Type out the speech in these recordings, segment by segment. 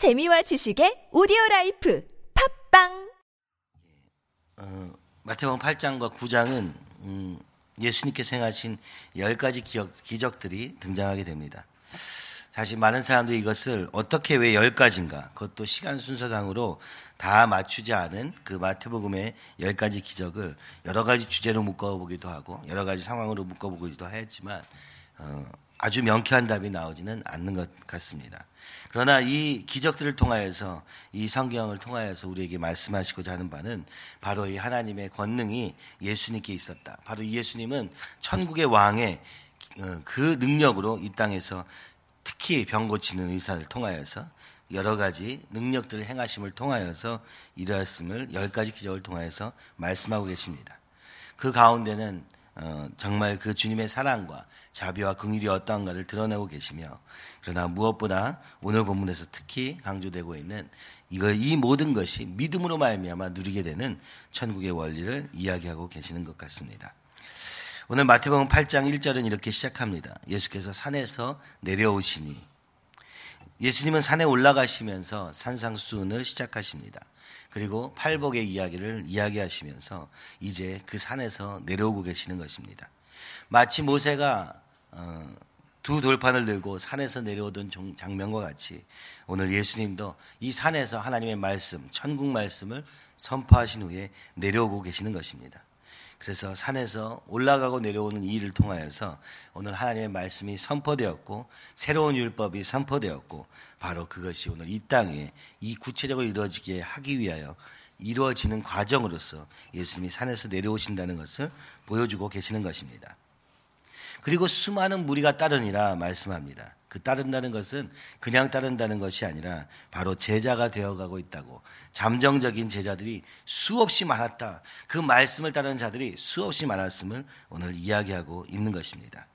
재미와 지식의 오디오 라이프 팟빵 어, 마태복음 8장과 9장은 음, 예수님께서 행하신 열 가지 기억, 기적들이 등장하게 됩니다. 사실 많은 사람들이 이것을 어떻게 왜 열 가지인가 그것도 시간 순서상으로 다 맞추지 않은 그 마태복음의 열 가지 기적을 여러 가지 주제로 묶어보기도 하고 여러 가지 상황으로 묶어보기도 했지만 어, 아주 명쾌한 답이 나오지는 않는 것 같습니다. 그러나 이 기적들을 통하여서 이 성경을 통하여서 우리에게 말씀하시고자 하는 바는 바로 이 하나님의 권능이 예수님께 있었다. 바로 이 예수님은 천국의 왕의 어, 그 능력으로 이 땅에서 특히 병 고치는 의사를 통하여서 여러 가지 능력들을 행하심을 통하여서 이러했음을 열 가지 기적을 통하여서 말씀하고 계십니다. 그 가운데는 어, 정말 그 주님의 사랑과 자비와 긍휼이 어떠한가를 드러내고 계시며 그러나 무엇보다 오늘 본문에서 특히 강조되고 있는 이거 이 모든 것이 믿음으로 말미암아 누리게 되는 천국의 원리를 이야기하고 계시는 것 같습니다. 오늘 마태복음 8장 1절은 이렇게 시작합니다. 예수께서 산에서 내려오시니 예수님은 산에 올라가시면서 산상수훈을 시작하십니다. 그리고 팔복의 이야기를 이야기하시면서 이제 그 산에서 내려오고 계시는 것입니다. 마치 모세가 어, 두 돌판을 들고 산에서 내려오던 장면과 같이 오늘 예수님도 이 산에서 하나님의 말씀, 천국 말씀을 선포하신 후에 내려오고 계시는 것입니다. 그래서 산에서 올라가고 내려오는 이 일을 통하여서 오늘 하나님의 말씀이 선포되었고 새로운 율법이 선포되었고 바로 그것이 오늘 이 땅에 이 구체적으로 이루어지게 하기 위하여 이루어지는 과정으로서 예수님이 산에서 내려오신다는 것을 보여주고 계시는 것입니다. 그리고 수많은 무리가 따르니라 말씀합니다. 그 따른다는 것은 그냥 따른다는 것이 아니라 바로 제자가 되어가고 있다고 잠정적인 제자들이 수없이 많았다. 그 말씀을 따르는 자들이 수없이 많았음을 오늘 이야기하고 있는 것입니다.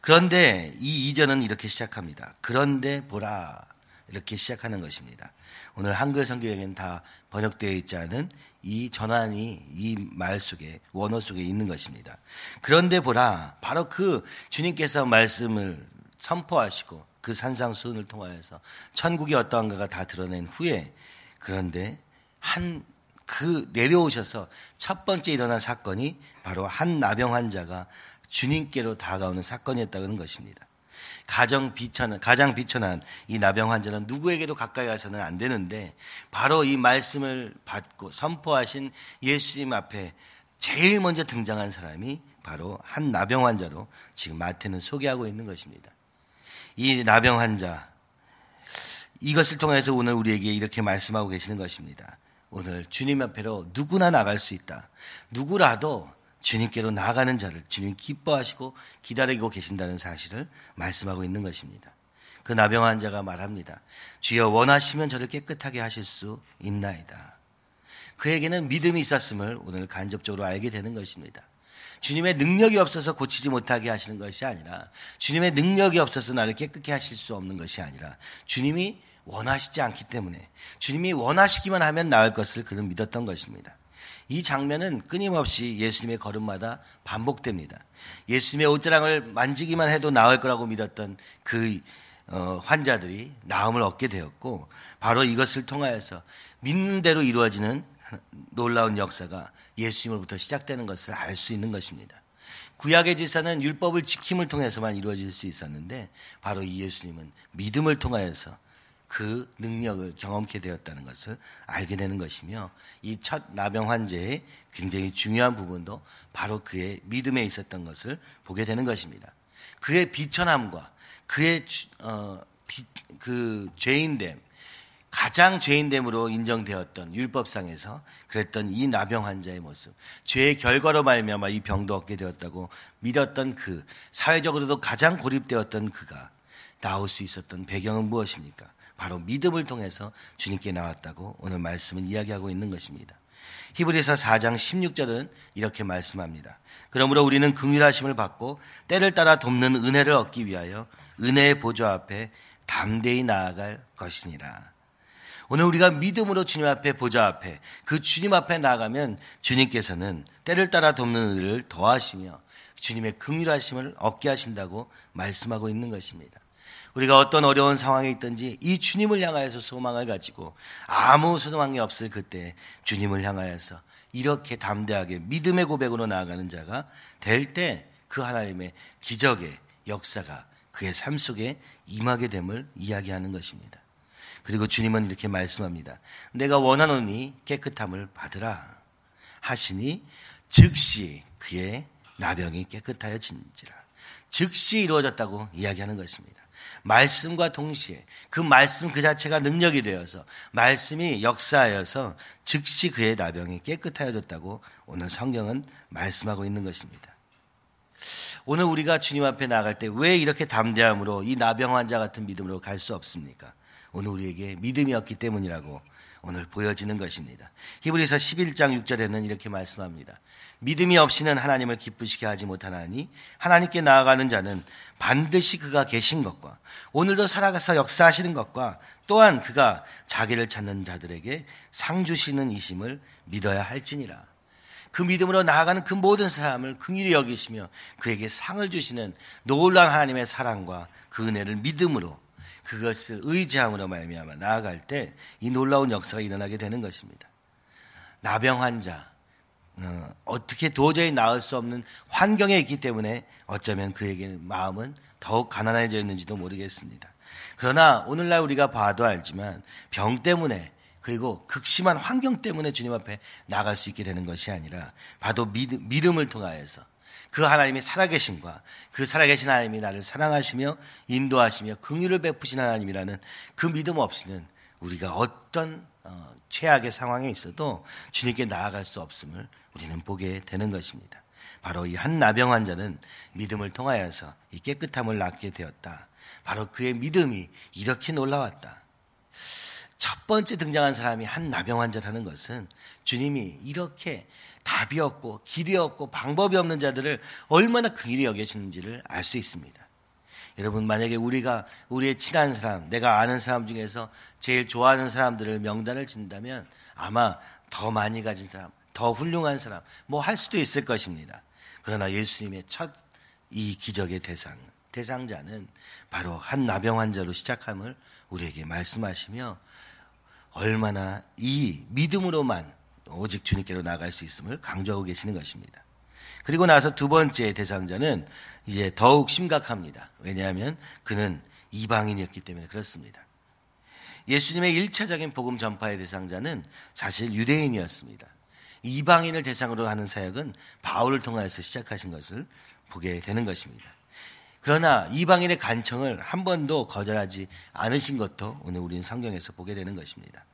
그런데 이 이전은 이렇게 시작합니다. 그런데 보라 이렇게 시작하는 것입니다. 오늘 한글 성경에는 다 번역되어 있지 않은 이 전환이 이 말 속에 원어 속에 있는 것입니다. 그런데 보라 바로 그 주님께서 말씀을 선포하시고 그 산상수훈을 통하여서 천국이 어떠한가가 다 드러낸 후에 그런데 한 그 내려오셔서 첫 번째 일어난 사건이 바로 한 나병 환자가 주님께로 다가오는 사건이었다는 것입니다. 가정 비천한, 가장 비천한 이 나병 환자는 누구에게도 가까이 가서는 안 되는데 바로 이 말씀을 받고 선포하신 예수님 앞에 제일 먼저 등장한 사람이 바로 한 나병 환자로 지금 마태는 소개하고 있는 것입니다. 이 나병 환자 이것을 통해서 오늘 우리에게 이렇게 말씀하고 계시는 것입니다. 오늘 주님 앞에로 누구나 나갈 수 있다. 누구라도 주님께로 나아가는 자를 주님 기뻐하시고 기다리고 계신다는 사실을 말씀하고 있는 것입니다. 그 나병 환자가 말합니다. 주여 원하시면 저를 깨끗하게 하실 수 있나이다. 그에게는 믿음이 있었음을 오늘 간접적으로 알게 되는 것입니다. 주님의 능력이 없어서 고치지 못하게 하시는 것이 아니라 주님의 능력이 없어서 나를 깨끗게 하실 수 없는 것이 아니라 주님이 원하시지 않기 때문에 주님이 원하시기만 하면 나을 것을 그는 믿었던 것입니다. 이 장면은 끊임없이 예수님의 걸음마다 반복됩니다. 예수님의 옷자락을 만지기만 해도 나을 거라고 믿었던 그 어, 환자들이 나음을 얻게 되었고 바로 이것을 통하여서 믿는 대로 이루어지는 놀라운 역사가 예수님으로부터 시작되는 것을 알 수 있는 것입니다. 구약의 지사는 율법을 지킴을 통해서만 이루어질 수 있었는데 바로 이 예수님은 믿음을 통하여서 그 능력을 경험케 되었다는 것을 알게 되는 것이며 이 첫 나병 환자의 굉장히 중요한 부분도 바로 그의 믿음에 있었던 것을 보게 되는 것입니다. 그의 비천함과 그의 어, 비, 그 죄인됨 가장 죄인됨으로 인정되었던 율법상에서 그랬던 이 나병 환자의 모습, 죄의 결과로 말미암아 이 병도 얻게 되었다고 믿었던 그 사회적으로도 가장 고립되었던 그가 나올 수 있었던 배경은 무엇입니까? 바로 믿음을 통해서 주님께 나왔다고 오늘 말씀은 이야기하고 있는 것입니다. 히브리서 4장 16절은 이렇게 말씀합니다. 그러므로 우리는 긍휼하심을 받고 때를 따라 돕는 은혜를 얻기 위하여 은혜의 보좌 앞에 담대히 나아갈 것이니라. 오늘 우리가 믿음으로 주님 앞에 보좌 앞에 그 주님 앞에 나가면 주님께서는 때를 따라 돕는 일을 더하시며 주님의 긍휼하심을 얻게 하신다고 말씀하고 있는 것입니다. 우리가 어떤 어려운 상황에 있든지 이 주님을 향하여서 소망을 가지고 아무 소망이 없을 그때 주님을 향하여서 이렇게 담대하게 믿음의 고백으로 나아가는 자가 될 때 그 하나님의 기적의 역사가 그의 삶 속에 임하게 됨을 이야기하는 것입니다. 그리고 주님은 이렇게 말씀합니다. 내가 원하노니 깨끗함을 받으라 하시니 즉시 그의 나병이 깨끗하여진지라. 즉시 이루어졌다고 이야기하는 것입니다. 말씀과 동시에 그 말씀 그 자체가 능력이 되어서 말씀이 역사하여서 즉시 그의 나병이 깨끗하여졌다고 오늘 성경은 말씀하고 있는 것입니다. 오늘 우리가 주님 앞에 나갈 때 왜 이렇게 담대함으로 이 나병 환자 같은 믿음으로 갈 수 없습니까? 오늘 우리에게 믿음이 없기 때문이라고 오늘 보여지는 것입니다. 히브리서 11장 6절에는 이렇게 말씀합니다. 믿음이 없이는 하나님을 기쁘시게 하지 못하나니 하나님께 나아가는 자는 반드시 그가 계신 것과 오늘도 살아가서 역사하시는 것과 또한 그가 자기를 찾는 자들에게 상 주시는 이심을 믿어야 할지니라. 그 믿음으로 나아가는 그 모든 사람을 긍휼히 여기시며 그에게 상을 주시는 놀라운 하나님의 사랑과 그 은혜를 믿음으로 그것을 의지함으로 말미암아 나아갈 때 이 놀라운 역사가 일어나게 되는 것입니다. 나병 환자 어, 떻게 도저히 나을 수 없는 환경에 있기 때문에 어쩌면 그에게는 마음은 더욱 가난해져 있는지도 모르겠습니다. 그러나 오늘날 우리가 봐도 알지만 병 때문에 그리고 극심한 환경 때문에 주님 앞에 나갈 수 있게 되는 것이 아니라 봐도 믿음, 을 통하여서 그 하나님이 살아계심과 그 살아계신 하나님이 나를 사랑하시며 인도하시며 긍휼을 베푸신 하나님이라는 그 믿음 없이는 우리가 어떤 어, 최악의 상황에 있어도 주님께 나아갈 수 없음을 우리는 보게 되는 것입니다. 바로 이 한 나병 환자는 믿음을 통하여서 이 깨끗함을 낳게 되었다. 바로 그의 믿음이 이렇게 놀라웠다. 첫 번째 등장한 사람이 한 나병 환자라는 것은 주님이 이렇게 답이 없고 길이 없고 방법이 없는 자들을 얼마나 긍일히 여겨지는지를 알 수 있습니다. 여러분 만약에 우리가 우리의 친한 사람, 내가 아는 사람 중에서 제일 좋아하는 사람들을 명단을 진다면 아마 더 많이 가진 사람, 더 훌륭한 사람, 뭐 할 수도 있을 것입니다. 그러나 예수님의 첫 이 기적의 대상, 대상자는 바로 한 나병 환자로 시작함을 우리에게 말씀하시며 얼마나 이 믿음으로만 오직 주님께로 나갈 수 있음을 강조하고 계시는 것입니다. 그리고 나서 두 번째 대상자는 이제 더욱 심각합니다. 왜냐하면 그는 이방인이었기 때문에 그렇습니다. 예수님의 1차적인 복음 전파의 대상자는 사실 유대인이었습니다. 이방인을 대상으로 하는 사역은 바울을 통하여서 시작하신 것을 보게 되는 것입니다. 그러나 이방인의 간청을 한 번도 거절하지 않으신 것도 오늘 우리는 성경에서 보게 되는 것입니다.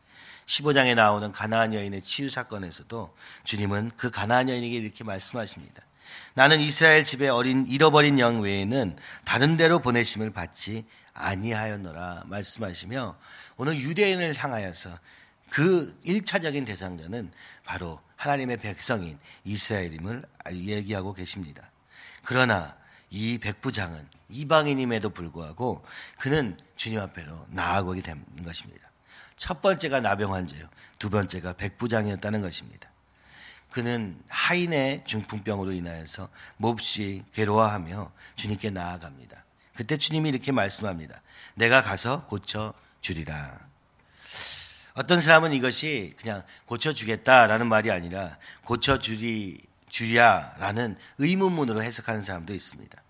15장에 나오는 가나안 여인의 치유 사건에서도 주님은 그 가나안 여인에게 이렇게 말씀하십니다. 나는 이스라엘 집에 어린 잃어버린 영 외에는 다른 데로 보내심을 받지 아니하였노라 말씀하시며 오늘 유대인을 향하여서 그 1차적인 대상자는 바로 하나님의 백성인 이스라엘임을 얘기하고 계십니다. 그러나 이 백부장은 이방인임에도 불구하고 그는 주님 앞에로 나아가게 되는 것입니다. 첫 번째가 나병 환자요. 두 번째가 백부장이었다는 것입니다. 그는 하인의 중풍병으로 인하여서 몹시 괴로워하며 주님께 나아갑니다. 그때 주님이 이렇게 말씀합니다. 내가 가서 고쳐 주리라. 어떤 사람은 이것이 그냥 고쳐주겠다라는 말이 아니라 고쳐주리, 주랴라는 의문문으로 해석하는 사람도 있습니다.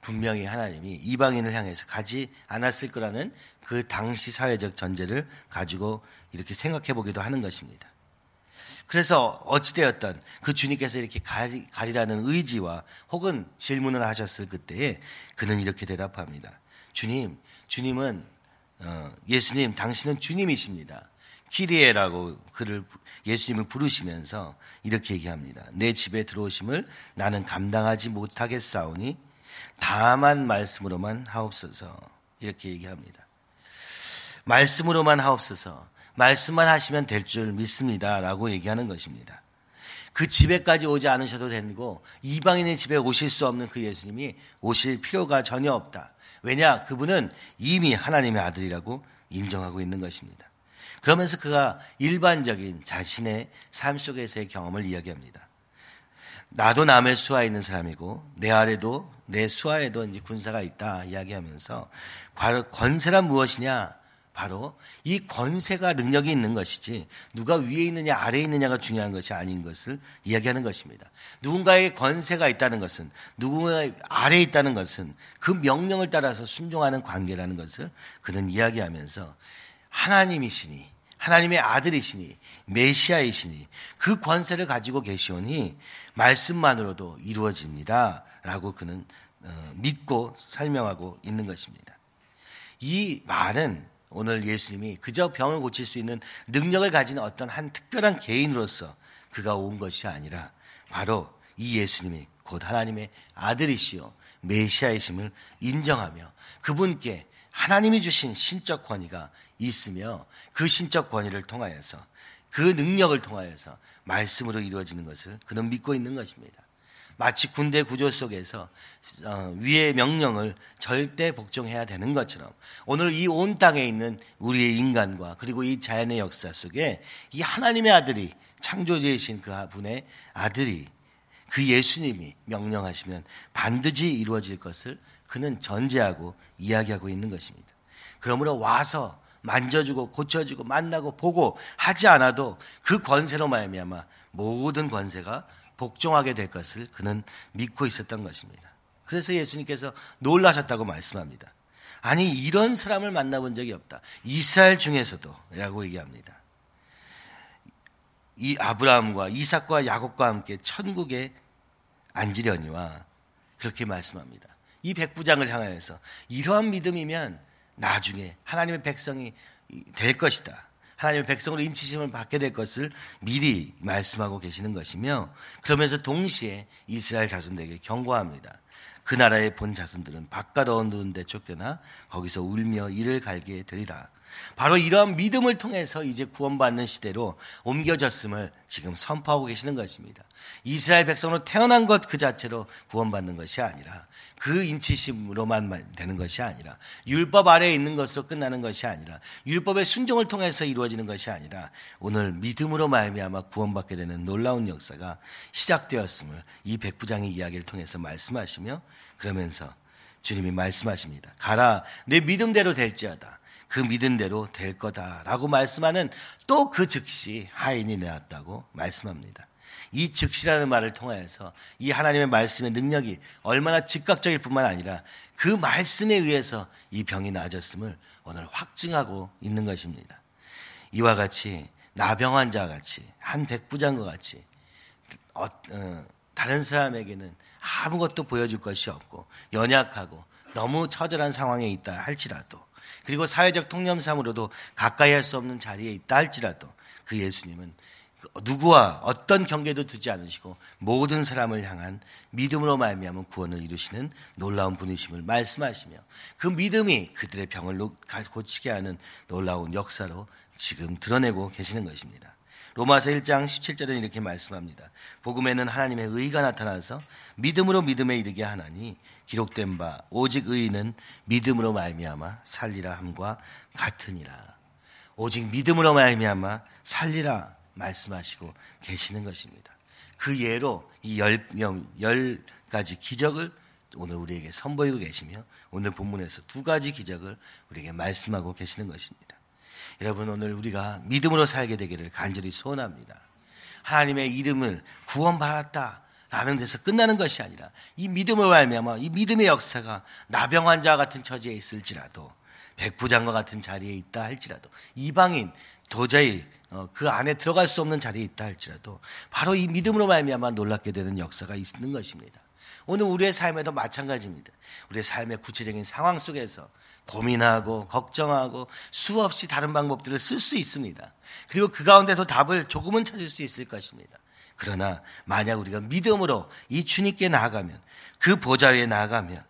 분명히 하나님이 이방인을 향해서 가지 않았을 거라는 그 당시 사회적 전제를 가지고 이렇게 생각해 보기도 하는 것입니다. 그래서 어찌되었던 그 주님께서 이렇게 가리, 가리라는 의지와 혹은 질문을 하셨을 그때에 그는 이렇게 대답합니다. 주님, 주님은, 어, 예수님, 당신은 주님이십니다. 키리에라고 그를 예수님을 부르시면서 이렇게 얘기합니다. 내 집에 들어오심을 나는 감당하지 못하겠사오니 다만 말씀으로만 하옵소서 이렇게 얘기합니다. 말씀으로만 하옵소서 말씀만 하시면 될 줄 믿습니다 라고 얘기하는 것입니다. 그 집에까지 오지 않으셔도 되고 이방인의 집에 오실 수 없는 그 예수님이 오실 필요가 전혀 없다. 왜냐? 그분은 이미 하나님의 아들이라고 인정하고 있는 것입니다. 그러면서 그가 일반적인 자신의 삶 속에서의 경험을 이야기합니다. 나도 남의 수하에 있는 사람이고 내 아래도 내 수하에도 이제 군사가 있다 이야기하면서 바로 권세란 무엇이냐? 바로 이 권세가 능력이 있는 것이지 누가 위에 있느냐 아래에 있느냐가 중요한 것이 아닌 것을 이야기하는 것입니다. 누군가에게 권세가 있다는 것은 누군가의 아래에 있다는 것은 그 명령을 따라서 순종하는 관계라는 것을 그는 이야기하면서 하나님이시니 하나님의 아들이시니 메시아이시니 그 권세를 가지고 계시오니 말씀만으로도 이루어집니다. 라고 그는 어, 믿고 설명하고 있는 것입니다. 이 말은 오늘 예수님이 그저 병을 고칠 수 있는 능력을 가진 어떤 한 특별한 개인으로서 그가 온 것이 아니라 바로 이 예수님이 곧 하나님의 아들이시요 메시아이심을 인정하며 그분께 하나님이 주신 신적 권위가 있으며 그 신적 권위를 통하여서 그 능력을 통하여서 말씀으로 이루어지는 것을 그는 믿고 있는 것입니다. 마치 군대 구조 속에서 어, 위의 명령을 절대 복종해야 되는 것처럼 오늘 이 온 땅에 있는 우리의 인간과 그리고 이 자연의 역사 속에 이 하나님의 아들이 창조주이신 그 분의 아들이 그 예수님이 명령하시면 반드시 이루어질 것을 그는 전제하고 이야기하고 있는 것입니다. 그러므로 와서 만져주고 고쳐주고 만나고 보고 하지 않아도 그 권세로 말미암아 모든 권세가 복종하게 될 것을 그는 믿고 있었던 것입니다. 그래서 예수님께서 놀라셨다고 말씀합니다. 아니 이런 사람을 만나본 적이 없다. 이스라엘 중에서도 라고 얘기합니다. 이 아브라함과 이삭과 야곱과 함께 천국에 앉으려니와 그렇게 말씀합니다. 이 백부장을 향하여서 이러한 믿음이면 나중에 하나님의 백성이 될 것이다. 하나님의 백성으로 인치심을 받게 될 것을 미리 말씀하고 계시는 것이며 그러면서 동시에 이스라엘 자손들에게 경고합니다. 그 나라의 본 자손들은 바깥 어두운 데 쫓겨나 거기서 울며 이를 갈게 되리라. 바로 이러한 믿음을 통해서 이제 구원받는 시대로 옮겨졌음을 지금 선포하고 계시는 것입니다. 이스라엘 백성으로 태어난 것 그 자체로 구원받는 것이 아니라 그 인치심으로만 되는 것이 아니라 율법 아래에 있는 것으로 끝나는 것이 아니라 율법의 순종을 통해서 이루어지는 것이 아니라 오늘 믿음으로 말미암아 구원받게 되는 놀라운 역사가 시작되었음을 이 백부장의 이야기를 통해서 말씀하시며 그러면서 주님이 말씀하십니다. 가라 내 믿음대로 될지어다. 그 믿음대로 될 거다라고 말씀하는 또 그 즉시 하인이 내었다고 말씀합니다. 이 즉시라는 말을 통하여서 이 하나님의 말씀의 능력이 얼마나 즉각적일 뿐만 아니라 그 말씀에 의해서 이 병이 나아졌음을 오늘 확증하고 있는 것입니다. 이와 같이 나병 환자 같이 한 백부장과 같이 어, 어, 다른 사람에게는 아무것도 보여줄 것이 없고 연약하고 너무 처절한 상황에 있다 할지라도 그리고 사회적 통념상으로도 가까이 할 수 없는 자리에 있다 할지라도 그 예수님은 누구와 어떤 경계도 두지 않으시고 모든 사람을 향한 믿음으로 말미암은 구원을 이루시는 놀라운 분이심을 말씀하시며 그 믿음이 그들의 병을 고치게 하는 놀라운 역사로 지금 드러내고 계시는 것입니다. 로마서 1장 17절은 이렇게 말씀합니다. 복음에는 하나님의 의가 나타나서 믿음으로 믿음에 이르게 하나니 기록된 바 오직 의인은 믿음으로 말미암아 살리라 함과 같으니라. 오직 믿음으로 말미암아 살리라 말씀하시고 계시는 것입니다. 그 예로 이 열, 열 가지 기적을 오늘 우리에게 선보이고 계시며 오늘 본문에서 두 가지 기적을 우리에게 말씀하고 계시는 것입니다. 여러분 오늘 우리가 믿음으로 살게 되기를 간절히 소원합니다. 하나님의 이름을 구원받았다. 라는 데서 끝나는 것이 아니라 이 믿음을 말미암아 이 믿음의 역사가 나병 환자 같은 처지에 있을지라도 백부장과 같은 자리에 있다 할지라도 이방인 도저히 어, 그 안에 들어갈 수 없는 자리에 있다 할지라도 바로 이 믿음으로 말미암아 놀랍게 되는 역사가 있는 것입니다. 오늘 우리의 삶에도 마찬가지입니다. 우리의 삶의 구체적인 상황 속에서 고민하고 걱정하고 수없이 다른 방법들을 쓸 수 있습니다. 그리고 그 가운데서 답을 조금은 찾을 수 있을 것입니다. 그러나 만약 우리가 믿음으로 이 주님께 나아가면 그 보좌 위에 나아가면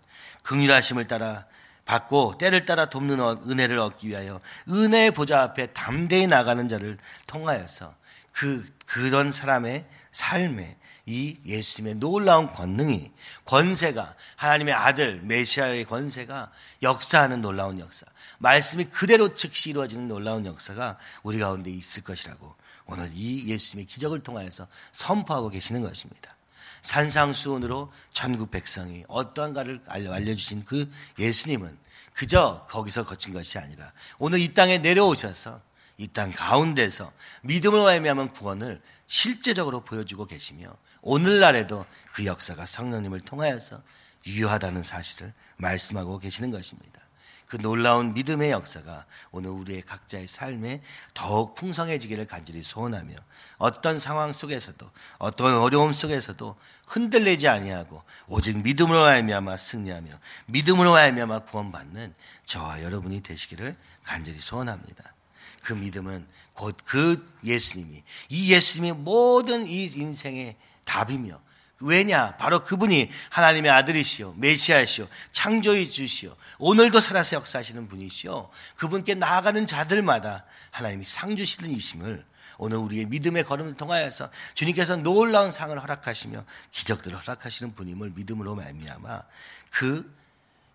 긍휼하심을 따라 받고 때를 따라 돕는 은혜를 얻기 위하여 은혜의 보좌 앞에 담대히 나가는 자를 통하여서 그 그런 사람의 삶에 이 예수님의 놀라운 권능이 권세가 하나님의 아들 메시아의 권세가 역사하는 놀라운 역사 말씀이 그대로 즉시 이루어지는 놀라운 역사가 우리 가운데 있을 것이라고 오늘 이 예수님의 기적을 통하여서 선포하고 계시는 것입니다. 산상수훈으로 전국 백성이 어떠한가를 알려주신 그 예수님은 그저 거기서 거친 것이 아니라 오늘 이 땅에 내려오셔서 이 땅 가운데서 믿음으로 말미암은 구원을 실제적으로 보여주고 계시며 오늘날에도 그 역사가 성령님을 통하여서 유효하다는 사실을 말씀하고 계시는 것입니다. 그 놀라운 믿음의 역사가 오늘 우리의 각자의 삶에 더욱 풍성해지기를 간절히 소원하며 어떤 상황 속에서도 어떤 어려움 속에서도 흔들리지 아니하고 오직 믿음으로 말미암아 승리하며 믿음으로 말미암아 구원받는 저와 여러분이 되시기를 간절히 소원합니다. 그 믿음은 곧 그 예수님이 이 예수님이 모든 이 인생의 답이며 왜냐? 바로 그분이 하나님의 아들이시오, 메시아시오, 창조의 주시오, 오늘도 살아서 역사하시는 분이시오. 그분께 나아가는 자들마다 하나님이 상 주시는 이심을 오늘 우리의 믿음의 걸음을 통하여서 주님께서 놀라운 상을 허락하시며 기적들을 허락하시는 분임을 믿음으로 말미암아 그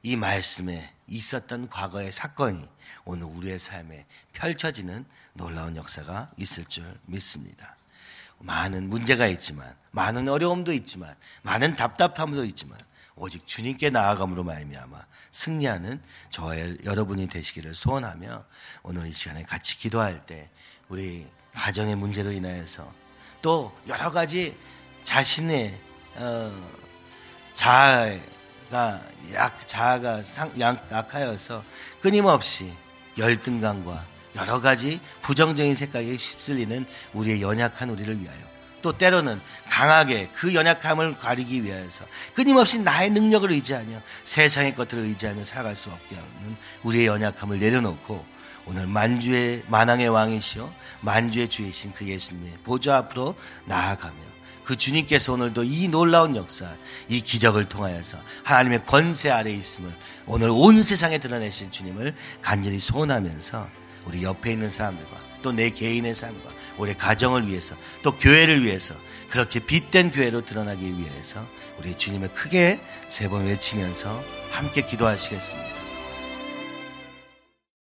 이 말씀에 있었던 과거의 사건이 오늘 우리의 삶에 펼쳐지는 놀라운 역사가 있을 줄 믿습니다. 많은 문제가 있지만, 많은 어려움도 있지만, 많은 답답함도 있지만, 오직 주님께 나아감으로 말미암아 승리하는 저와 여러분이 되시기를 소원하며 오늘 이 시간에 같이 기도할 때 우리 가정의 문제로 인하여서 또 여러 가지 자신의 어, 자아가 약 자아가 상, 약하여서 끊임없이 열등감과 여러 가지 부정적인 생각에 휩쓸리는 우리의 연약한 우리를 위하여. 또 때로는 강하게 그 연약함을 가리기 위해서 끊임없이 나의 능력을 의지하며 세상의 것들을 의지하며 살아갈 수 없게 하는 우리의 연약함을 내려놓고 오늘 만주의 만왕의 왕이시오 만주의 주이신 그 예수님의 보좌 앞으로 나아가며 그 주님께서 오늘도 이 놀라운 역사, 이 기적을 통하여서 하나님의 권세 아래 있음을 오늘 온 세상에 드러내신 주님을 간절히 소원하면서 우리 옆에 있는 사람들과 또 내 개인의 삶과 우리 가정을 위해서 또 교회를 위해서 그렇게 빛된 교회로 드러나기 위해서 우리 주님을 크게 세 번 외치면서 함께 기도하시겠습니다.